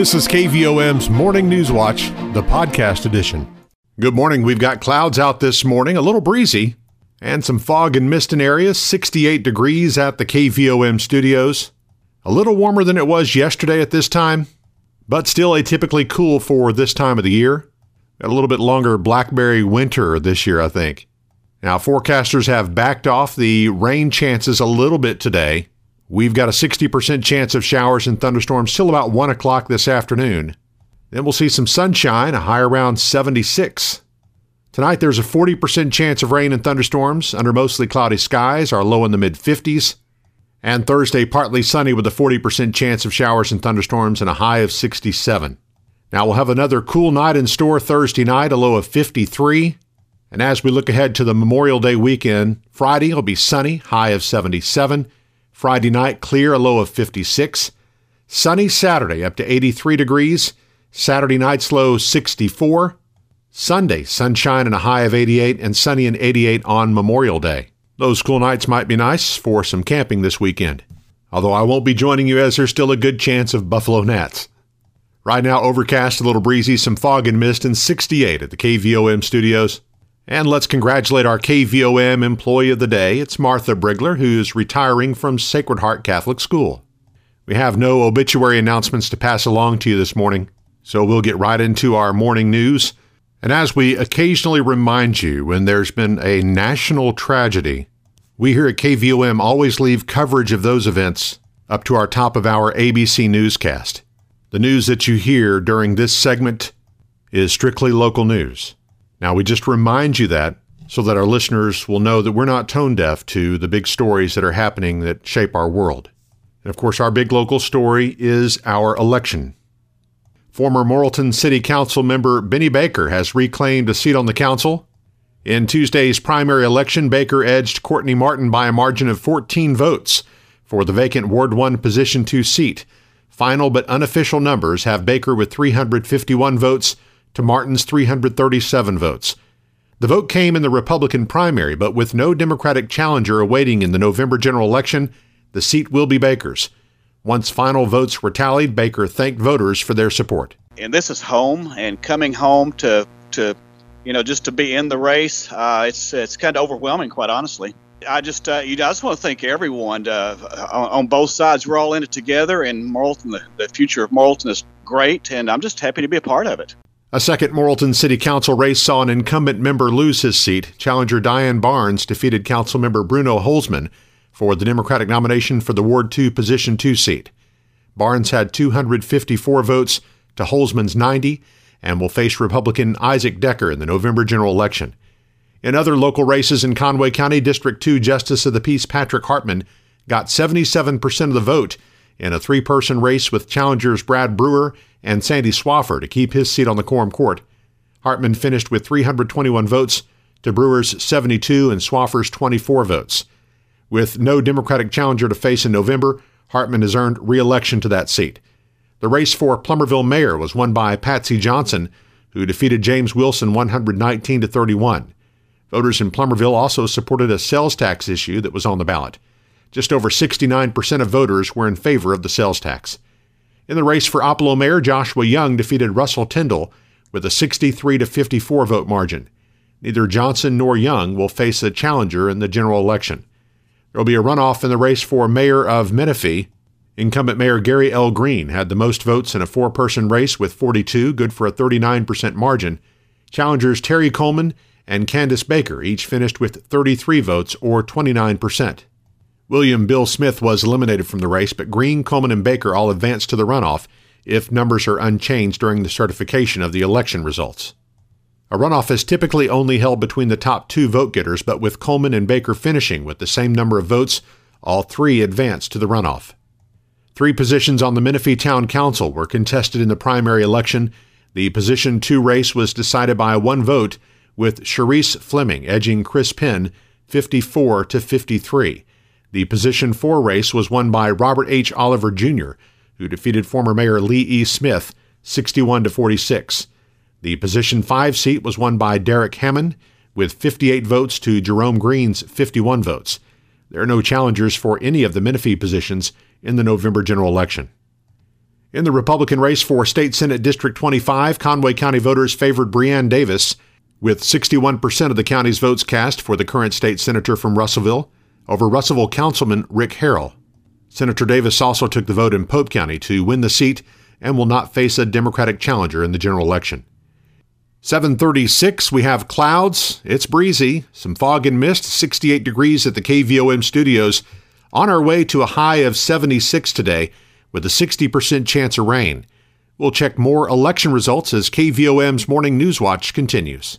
This is KVOM's Morning News Watch, the podcast edition. Good morning. We've got clouds out this morning, a little breezy, and some fog and mist in areas. 68 degrees at the KVOM studios. A little warmer than it was yesterday at this time, but still atypically cool for this time of the year. A little bit longer blackberry winter this year, I think. Now, forecasters have backed off the rain chances a little bit today. We've got a 60% chance of showers and thunderstorms till about 1 o'clock this afternoon. Then we'll see some sunshine, a high around 76. Tonight, there's a 40% chance of rain and thunderstorms under mostly cloudy skies, our low in the mid 50s. And Thursday, partly sunny with a 40% chance of showers and thunderstorms and a high of 67. Now, we'll have another cool night in store Thursday night, a low of 53. And as we look ahead to the Memorial Day weekend, Friday will be sunny, high of 77. Friday night, clear, a low of 56. Sunny Saturday, up to 83 degrees. Saturday night's low 64. Sunday, sunshine and a high of 88, and sunny and 88 on Memorial Day. Those cool nights might be nice for some camping this weekend. Although I won't be joining you as there's still a good chance of buffalo gnats. Right now, overcast, a little breezy, some fog and mist, and 68 at the KVOM studios. And let's congratulate our KVOM Employee of the Day. It's Martha Brigler, who's retiring from Sacred Heart Catholic School. We have no obituary announcements to pass along to you this morning, so we'll get right into our morning news. And as we occasionally remind you when there's been a national tragedy, we here at KVOM always leave coverage of those events up to our top of our ABC newscast. The news that you hear during this segment is strictly local news. Now, we just remind you that so that our listeners will know that we're not tone deaf to the big stories that are happening that shape our world. And of course, our big local story is our election. Former Morrilton City Council member Benny Baker has reclaimed a seat on the council. In Tuesday's primary election, Baker edged Courtney Martin by a margin of 14 votes for the vacant Ward 1 Position 2 seat. Final but unofficial numbers have Baker with 351 votes to Martin's 337 votes. The vote came in the Republican primary, but with no Democratic challenger awaiting in the November general election, the seat will be Baker's. Once final votes were tallied, Baker thanked voters for their support. And this is home, and coming home to to you know just to be in the race, uh, it's it's kind of overwhelming, quite honestly. I just uh, you know, I just want to thank everyone uh, on, on, both sides. We're all in it together, and Morrilton, the, the future of Morrilton is great, and I'm just happy to be a part of it. A second Morrilton City Council race saw an incumbent member lose his seat. Challenger Diane Barnes defeated Councilmember Bruno Holzman for the Democratic nomination for the Ward 2 Position 2 seat. Barnes had 254 votes to Holzman's 90 and will face Republican Isaac Decker in the November general election. In other local races in Conway County, District 2 Justice of the Peace Patrick Hartman got 77% of the vote in a three person race with challengers Brad Brewer and Sandy Swaffer to keep his seat on the Quorum Court. Hartman finished with 321 votes to Brewer's 72 and Swaffer's 24 votes. With no Democratic challenger to face in November, Hartman has earned re election to that seat. The race for Plumerville mayor was won by Patsy Johnson, who defeated James Wilson 119 to 31. Voters in Plumerville also supported a sales tax issue that was on the ballot. Just over 69% of voters were in favor of the sales tax. In the race for Oppelo Mayor, Joshua Young defeated Russell Tyndall with a 63 to 54 vote margin. Neither Johnson nor Young will face a challenger in the general election. There will be a runoff in the race for mayor of Menifee. Incumbent Mayor Gary L. Green had the most votes in a four person race with 42, good for a 39% margin. Challengers Terry Coleman and Candace Baker each finished with 33 votes or 29%. William Bill Smith was eliminated from the race, but Green, Coleman, and Baker all advanced to the runoff if numbers are unchanged during the certification of the election results. A runoff is typically only held between the top two vote getters, but with Coleman and Baker finishing with the same number of votes, all three advanced to the runoff. Three positions on the Menifee Town Council were contested in the primary election. The position two race was decided by one vote, with Cherise Fleming edging Chris Penn 54 to 53. The position four race was won by Robert H. Oliver Jr., who defeated former Mayor Lee E. Smith 61 to 46. The position five seat was won by Derek Hammond with 58 votes to Jerome Green's 51 votes. There are no challengers for any of the Menifee positions in the November general election. In the Republican race for State Senate District 25, Conway County voters favored Breanne Davis, with 61% of the county's votes cast for the current state senator from Russellville over Russellville Councilman Rick Harrell. Senator Davis also took the vote in Pope County to win the seat and will not face a Democratic challenger in the general election. 736, we have clouds. It's breezy, some fog and mist, 68 degrees at the KVOM studios. On our way to a high of 76 today with a 60% chance of rain. We'll check more election results as KVOM's Morning News Watch continues.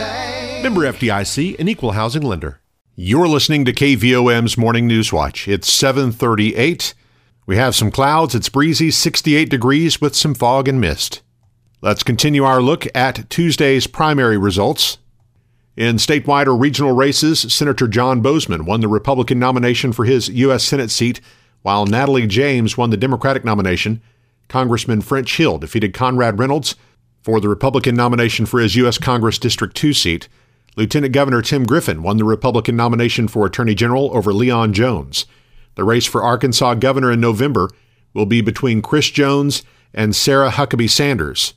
Bank. Member FDIC, an equal housing lender. You're listening to KVOM's Morning News Watch. It's 738. We have some clouds. It's breezy, 68 degrees with some fog and mist. Let's continue our look at Tuesday's primary results. In statewide or regional races, Senator John Boozman won the Republican nomination for his U.S. Senate seat, while Natalie James won the Democratic nomination. Congressman French Hill defeated Conrad Reynolds for the Republican nomination for his U.S. Congress District 2 seat, Lieutenant Governor Tim Griffin won the Republican nomination for Attorney General over Leon Jones. The race for Arkansas governor in November will be between Chris Jones and Sarah Huckabee Sanders.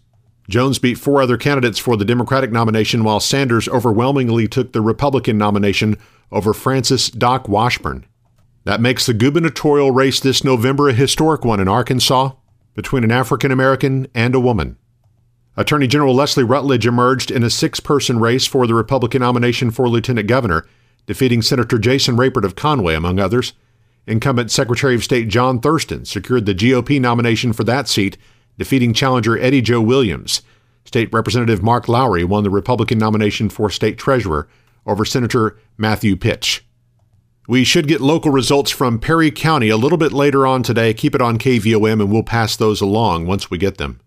Jones beat four other candidates for the Democratic nomination, while Sanders overwhelmingly took the Republican nomination over Francis Doc Washburn. That makes the gubernatorial race this November a historic one in Arkansas between an African American and a woman. Attorney General Leslie Rutledge emerged in a six person race for the Republican nomination for lieutenant governor, defeating Senator Jason Rapert of Conway, among others. Incumbent Secretary of State John Thurston secured the GOP nomination for that seat, defeating challenger Eddie Joe Williams. State Representative Mark Lowry won the Republican nomination for state treasurer over Senator Matthew Pitsch. We should get local results from Perry County a little bit later on today. Keep it on KVOM and we'll pass those along once we get them.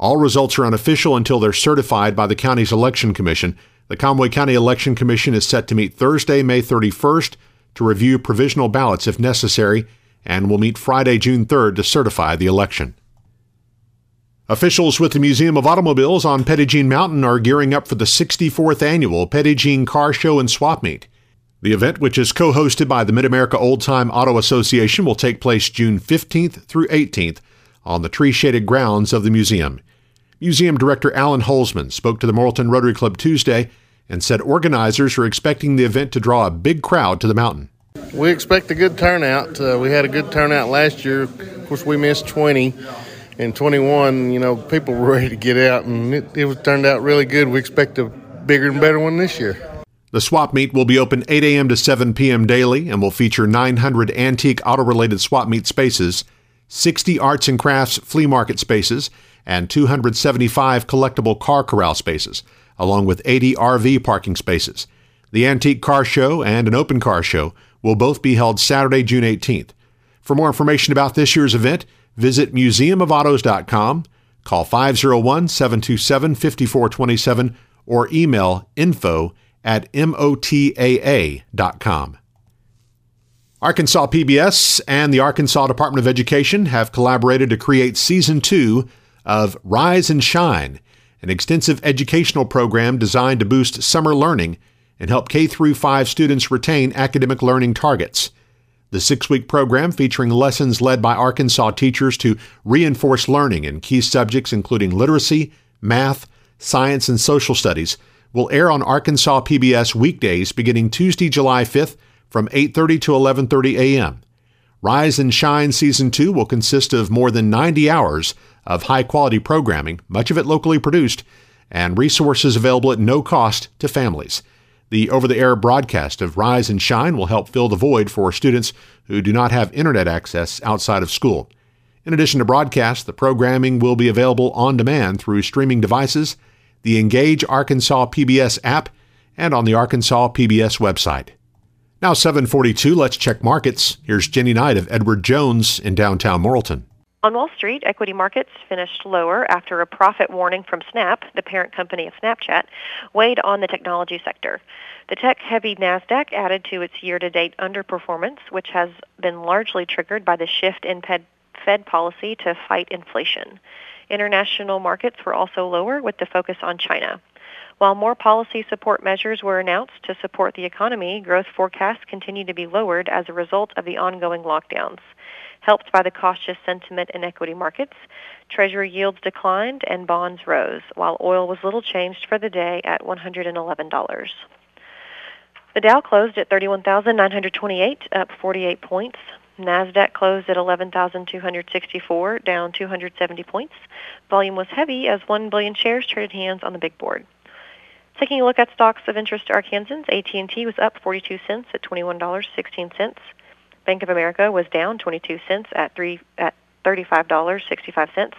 All results are unofficial until they're certified by the county's election commission. The Conway County Election Commission is set to meet Thursday, May 31st to review provisional ballots if necessary, and will meet Friday, June 3rd to certify the election. Officials with the Museum of Automobiles on Petit Jean Mountain are gearing up for the 64th annual Petit Jean Car Show and Swap Meet. The event, which is co hosted by the Mid America Old Time Auto Association, will take place June 15th through 18th on the tree shaded grounds of the museum. Museum Director Alan Holzman spoke to the Morrilton Rotary Club Tuesday and said organizers are expecting the event to draw a big crowd to the mountain. We expect a good turnout. Uh, we had a good turnout last year. Of course, we missed 20 and 21. You know, people were ready to get out, and it, it was turned out really good. We expect a bigger and better one this year. The swap meet will be open 8 a.m. to 7 p.m. daily and will feature 900 antique auto related swap meet spaces, 60 arts and crafts flea market spaces, and 275 collectible car corral spaces, along with 80 RV parking spaces. The Antique Car Show and an Open Car Show will both be held Saturday, June 18th. For more information about this year's event, visit museumofautos.com, call 501 727 5427, or email info at motaa.com. Arkansas PBS and the Arkansas Department of Education have collaborated to create Season 2 of Rise and Shine, an extensive educational program designed to boost summer learning and help K 5 students retain academic learning targets. The six week program, featuring lessons led by Arkansas teachers to reinforce learning in key subjects including literacy, math, science, and social studies, will air on Arkansas PBS weekdays beginning Tuesday, July 5th from 8:30 to 11:30 a.m. Rise and Shine Season 2 will consist of more than 90 hours of high-quality programming, much of it locally produced, and resources available at no cost to families. The over-the-air broadcast of Rise and Shine will help fill the void for students who do not have internet access outside of school. In addition to broadcast, the programming will be available on demand through streaming devices, the Engage Arkansas PBS app, and on the Arkansas PBS website. Now 742, let's check markets. Here's Jenny Knight of Edward Jones in downtown Morrilton. On Wall Street, equity markets finished lower after a profit warning from Snap, the parent company of Snapchat, weighed on the technology sector. The tech-heavy Nasdaq added to its year-to-date underperformance, which has been largely triggered by the shift in Fed policy to fight inflation. International markets were also lower with the focus on China. While more policy support measures were announced to support the economy, growth forecasts continue to be lowered as a result of the ongoing lockdowns. Helped by the cautious sentiment in equity markets, Treasury yields declined and bonds rose, while oil was little changed for the day at $111. The Dow closed at 31,928, up 48 points. Nasdaq closed at 11,264, down 270 points. Volume was heavy as 1 billion shares traded hands on the big board. Taking a look at stocks of interest to Arkansans, AT&T was up 42 cents at $21.16. Bank of America was down 22 cents at three at $35.65.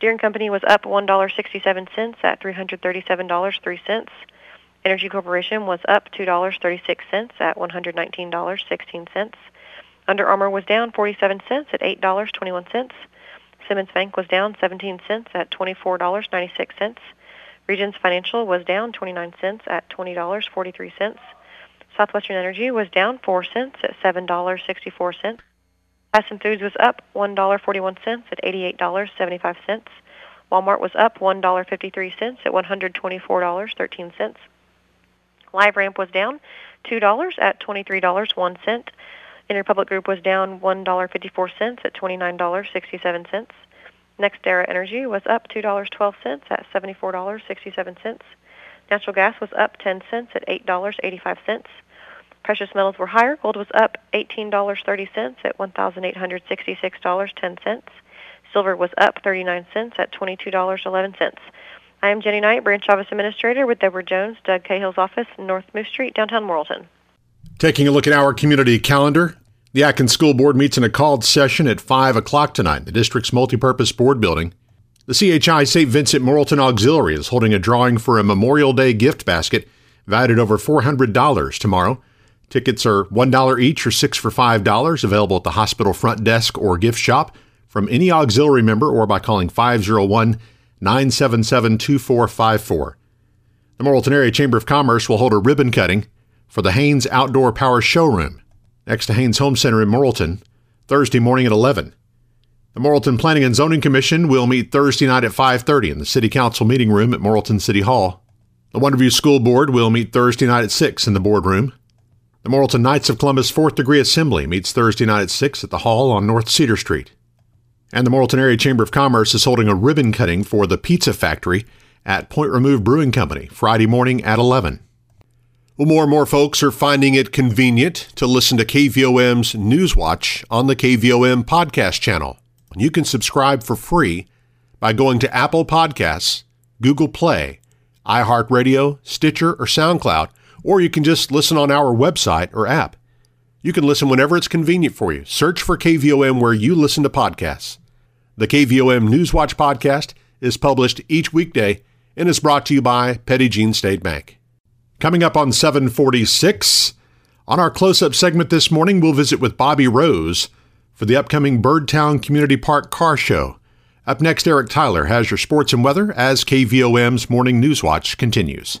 Deere & Company was up $1.67 at $337.03. Entergy Corporation was up $2.36 at $119.16. Under Armour was down 47 cents at $8.21. Simmons Bank was down 17 cents at $24.96. Regions Financial was down 29 cents at $20.43. Southwestern Energy was down 4 cents at $7.64. Tyson Foods was up $1.41 at $88.75. Walmart was up $1.53 at $124.13. LiveRamp was down $2 at $23.01. Interpublic Group was down $1.54 at $29.67. NextEra Energy was up $2.12 at $74.67. Natural gas was up 10 cents at $8.85. Precious metals were higher. Gold was up $18.30 at $1,866.10. Silver was up 39 cents at $22.11. I am Jenny Knight, Branch Office Administrator with Edward Jones, Doug Cahill's office, North Moose Street, downtown Morrilton. Taking a look at our community calendar, the Atkins School Board meets in a called session at 5 o'clock tonight in the district's multipurpose board building. The CHI St. Vincent Morrilton Auxiliary is holding a drawing for a Memorial Day gift basket valued at over $400 tomorrow. Tickets are $1 each or 6 for $5, available at the hospital front desk or gift shop from any auxiliary member or by calling 501 977 2454. The Morrilton Area Chamber of Commerce will hold a ribbon cutting for the Haynes Outdoor Power Showroom next to Haynes Home Center in Morrilton Thursday morning at 11. The Morrilton Planning and Zoning Commission will meet Thursday night at 5:30 in the City Council meeting room at Morrilton City Hall. The Wonderview School Board will meet Thursday night at 6 in the boardroom. The Morrilton Knights of Columbus Fourth Degree Assembly meets Thursday night at 6 at the Hall on North Cedar Street. And the Morrilton Area Chamber of Commerce is holding a ribbon cutting for the Pizza Factory at Point Remove Brewing Company Friday morning at 11. Well, more and more folks are finding it convenient to listen to KVOM's Newswatch on the KVOM podcast channel. You can subscribe for free by going to Apple Podcasts, Google Play, iHeartRadio, Stitcher, or SoundCloud or you can just listen on our website or app. You can listen whenever it's convenient for you. Search for KVOM where you listen to podcasts. The KVOM Newswatch podcast is published each weekday and is brought to you by Petit Jean State Bank. Coming up on 746, on our close up segment this morning, we'll visit with Bobby Rose for the upcoming Birdtown Community Park Car Show. Up next, Eric Tyler has your sports and weather as KVOM's Morning Newswatch continues.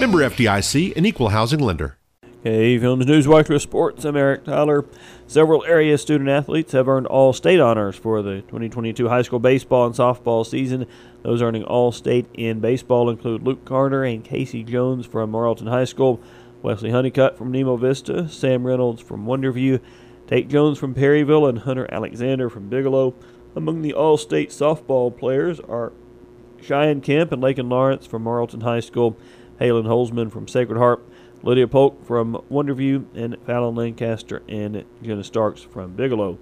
Member FDIC, an equal housing lender. KVOM's Newswatch with Sports. I'm Eric Tyler. Several area student athletes have earned all state honors for the 2022 high school baseball and softball season. Those earning all state in baseball include Luke Carter and Casey Jones from Morrilton High School, Wesley Honeycutt from Nemo Vista, Sam Reynolds from Wonderview, Tate Jones from Perryville, and Hunter Alexander from Bigelow. Among the all state softball players are Cheyenne Kemp and Lakin Lawrence from Morrilton High School. Halen Holzman from Sacred Heart, Lydia Polk from Wonderview, and Fallon Lancaster and Jenna Starks from Bigelow.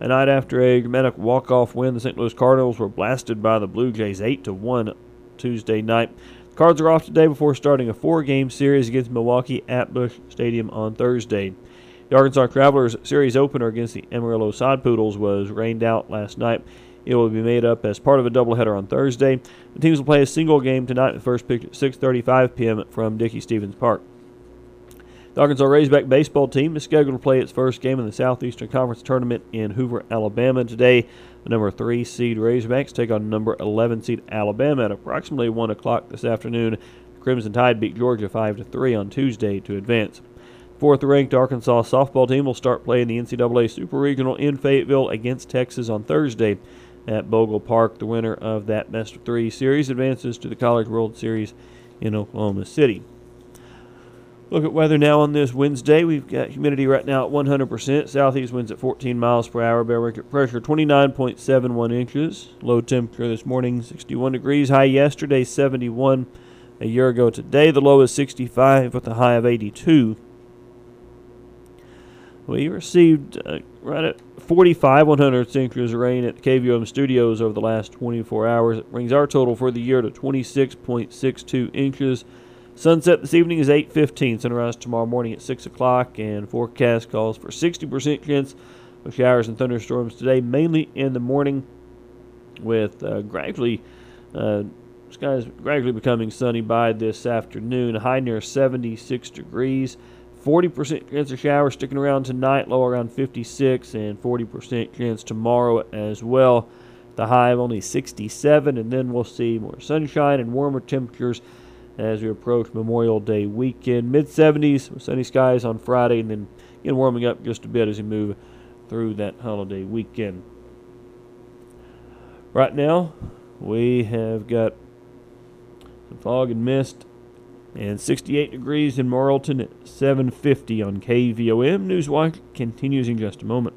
A night after a dramatic walk-off win, the St. Louis Cardinals were blasted by the Blue Jays 8 to 1 Tuesday night. The Cards are off today before starting a four-game series against Milwaukee at Busch Stadium on Thursday. The Arkansas Travelers series opener against the Amarillo Sod Poodles was rained out last night. It will be made up as part of a doubleheader on Thursday. The teams will play a single game tonight. The first pitch at 6:35 p.m. from Dickey Stephens Park. The Arkansas Razorback baseball team is scheduled to play its first game in the Southeastern Conference tournament in Hoover, Alabama today. The number three seed Razorbacks take on number 11 seed Alabama at approximately one o'clock this afternoon. The Crimson Tide beat Georgia five to three on Tuesday to advance. Fourth ranked Arkansas softball team will start playing the NCAA Super Regional in Fayetteville against Texas on Thursday at Bogle Park. The winner of that best of three series advances to the College World Series in Oklahoma City. Look at weather now on this Wednesday. We've got humidity right now at 100%. Southeast winds at 14 miles per hour. Barometric pressure 29.71 inches. Low temperature this morning 61 degrees. High yesterday 71. A year ago today, the low is 65 with a high of 82. We received uh, right at 45 100 inches of rain at KVOM studios over the last 24 hours. It brings our total for the year to 26.62 inches. Sunset this evening is 8:15. Sunrise tomorrow morning at 6 o'clock, and forecast calls for 60% chance of showers and thunderstorms today, mainly in the morning, with uh, gradually uh, skies gradually becoming sunny by this afternoon. High near 76 degrees. 40% chance of showers sticking around tonight, low around 56, and 40% chance tomorrow as well. The high of only 67, and then we'll see more sunshine and warmer temperatures as we approach Memorial Day weekend. Mid 70s sunny skies on Friday, and then again warming up just a bit as we move through that holiday weekend. Right now, we have got some fog and mist and 68 degrees in Morrilton at 750 on KVOM. Newswatch continues in just a moment.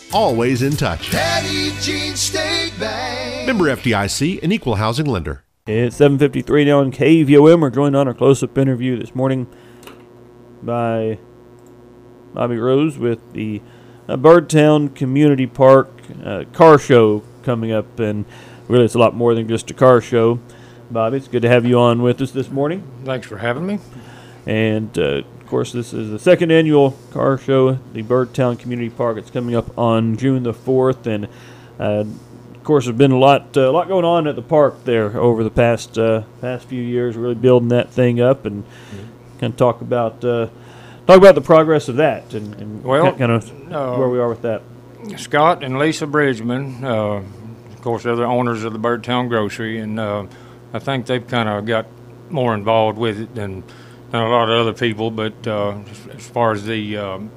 always in touch. Petit Jean State Bank. Member FDIC, an equal housing lender. It's 7:53 now on KVOM. We're joined on our close-up interview this morning by Bobby Rose with the uh, Birdtown Community Park uh, car show coming up, and really it's a lot more than just a car show. Bobby, it's good to have you on with us this morning. Thanks for having me. And uh, of course, this is the second annual car show, at the Birdtown Community Park. It's coming up on June the 4th, and uh, of course, there's been a lot, uh, a lot going on at the park there over the past uh, past few years. Really building that thing up, and kind of talk about uh, talk about the progress of that, and, and Well, kind of uh, where we are with that. Scott and Lisa Bridgman, uh, of course, they're the owners of the Birdtown Grocery, and uh, I think they've kind of got more involved with it than, than a lot of other people. But uh, as- far as the um,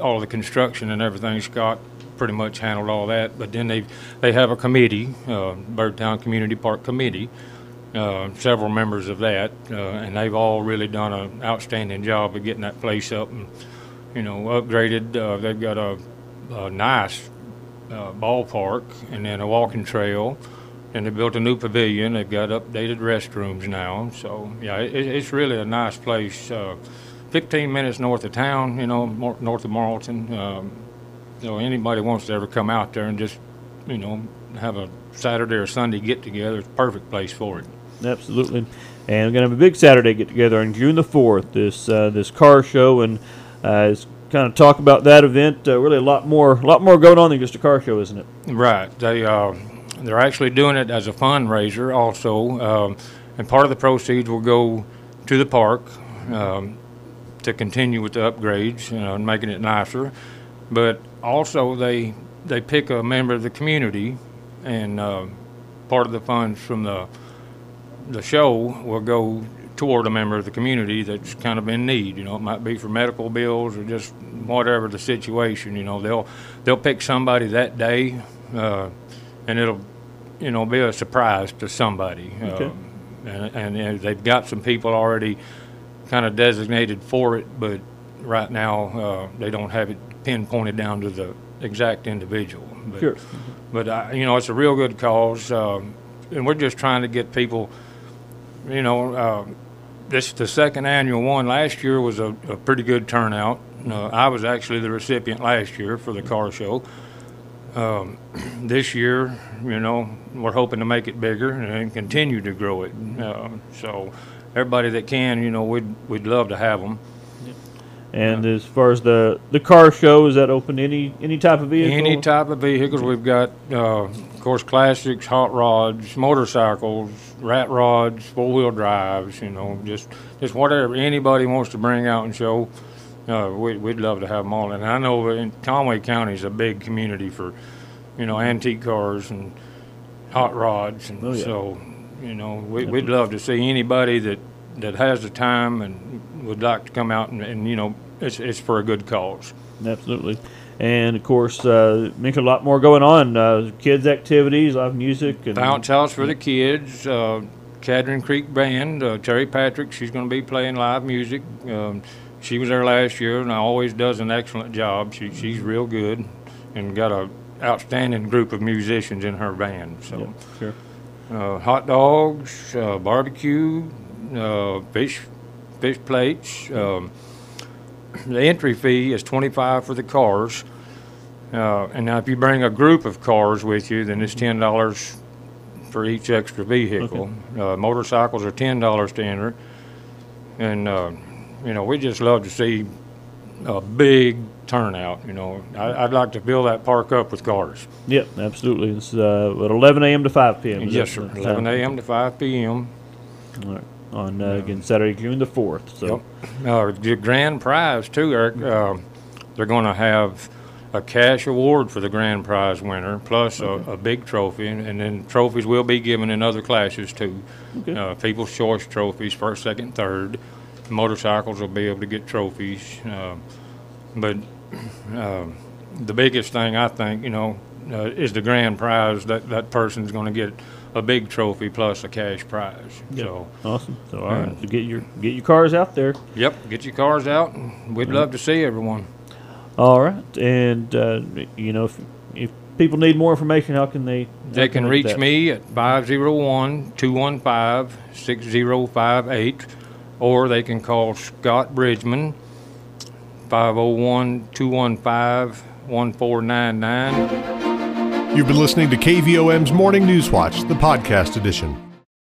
all the construction and everything, Scott pretty much handled all that. But then they they have a committee, uh, Birdtown Community Park Committee, uh, several members of that, uh, and they've all really done an outstanding job of getting that place up and you know upgraded. Uh, they've got a, a nice uh, ballpark and then a walking trail. And they built a new pavilion. They've got updated restrooms now. So yeah, it, it's really a nice place. Uh, 15 minutes north of town, you know, more, north of Morrilton. Um, so anybody wants to ever come out there and just, you know, have a Saturday or Sunday get together, it's a perfect place for it. Absolutely. And we're gonna have a big Saturday get together on June the fourth. This uh, this car show and uh, kind of talk about that event. Uh, really, a lot more, a lot more going on than just a car show, isn't it? Right. They uh, they're actually doing it as a fundraiser also, um, and part of the proceeds will go to the park um, to continue with the upgrades you know, and making it nicer. But also they they pick a member of the community, and uh, part of the funds from the the show will go toward a member of the community that's kind of in need. You know, it might be for medical bills or just whatever the situation. You know, they'll they'll pick somebody that day, uh, and it'll, you know, be a surprise to somebody. Okay. Um, and, and, and they've got some people already kind of designated for it, but right now uh, they don't have it pinpointed down to the exact individual. But, Sure. But I, you know, it's a real good cause, um, and we're just trying to get people. You know, uh, this is the second annual one. Last year was a, a pretty good turnout. Uh, I was actually the recipient last year for the car show. Um, this year, you know, we're hoping to make it bigger and continue to grow it. Uh, so, everybody that can, you know, we'd we'd love to have them. And as far as the the car show, is that open to any any type of vehicle? Any type of vehicles, we've got, uh, of course, classics, hot rods, motorcycles, rat rods, four wheel drives. You know, just just whatever anybody wants to bring out and show. Uh, we, we'd love to have them all. And I know in Conway County is a big community for, you know, antique cars and hot rods, and Oh, yeah. so, you know, we, we'd love to see anybody that that has the time and would like to come out and, and you know, it's it's for a good cause. Absolutely. And of course, uh, mentioned a lot more going on. Uh, kids' activities, live music, and Bounce house for the kids. Uh, Cadron Creek Band. Uh, Terry Patrick. She's going to be playing live music. Um, she was there last year and always does an excellent job. She, she's real good and got a outstanding group of musicians in her band. So, Yeah, sure. uh, hot dogs, uh, barbecue, uh, fish, fish plates. Um, the entry fee is twenty five for the cars. Uh, and now, if you bring a group of cars with you, then it's ten dollars for each extra vehicle. Uh, motorcycles are ten dollars to enter, and uh, you know we just love to see a big turnout. You know, I, I'd like to fill that park up with cars. Yep, absolutely. It's uh, at 11 a.m. to 5 p.m. yes, sir. Eleven a.m. to five p.m. All right. On uh, again Saturday, June the 4th. So Yep. Uh, the grand prize too, Eric. Uh, they're going to have a cash award for the grand prize winner, plus a, a big trophy, and, and then trophies will be given in other classes too. Okay. Uh, People's Choice trophies, first, second, third. Motorcycles will be able to get trophies, uh, but um the biggest thing I think, you know, uh, is the grand prize. That that person's going to get a big trophy plus a cash prize. So. awesome. So all right, Yeah. so get your get your cars out there. Yep, get your cars out. We'd love to see everyone. All right, and uh, you know if if people need more information, how can they? how They can get reach that? me at 501 215 6058, or they can call Scott Bridgman 501 215 1499. You've been listening to KVOM's Morning News Watch, the podcast edition.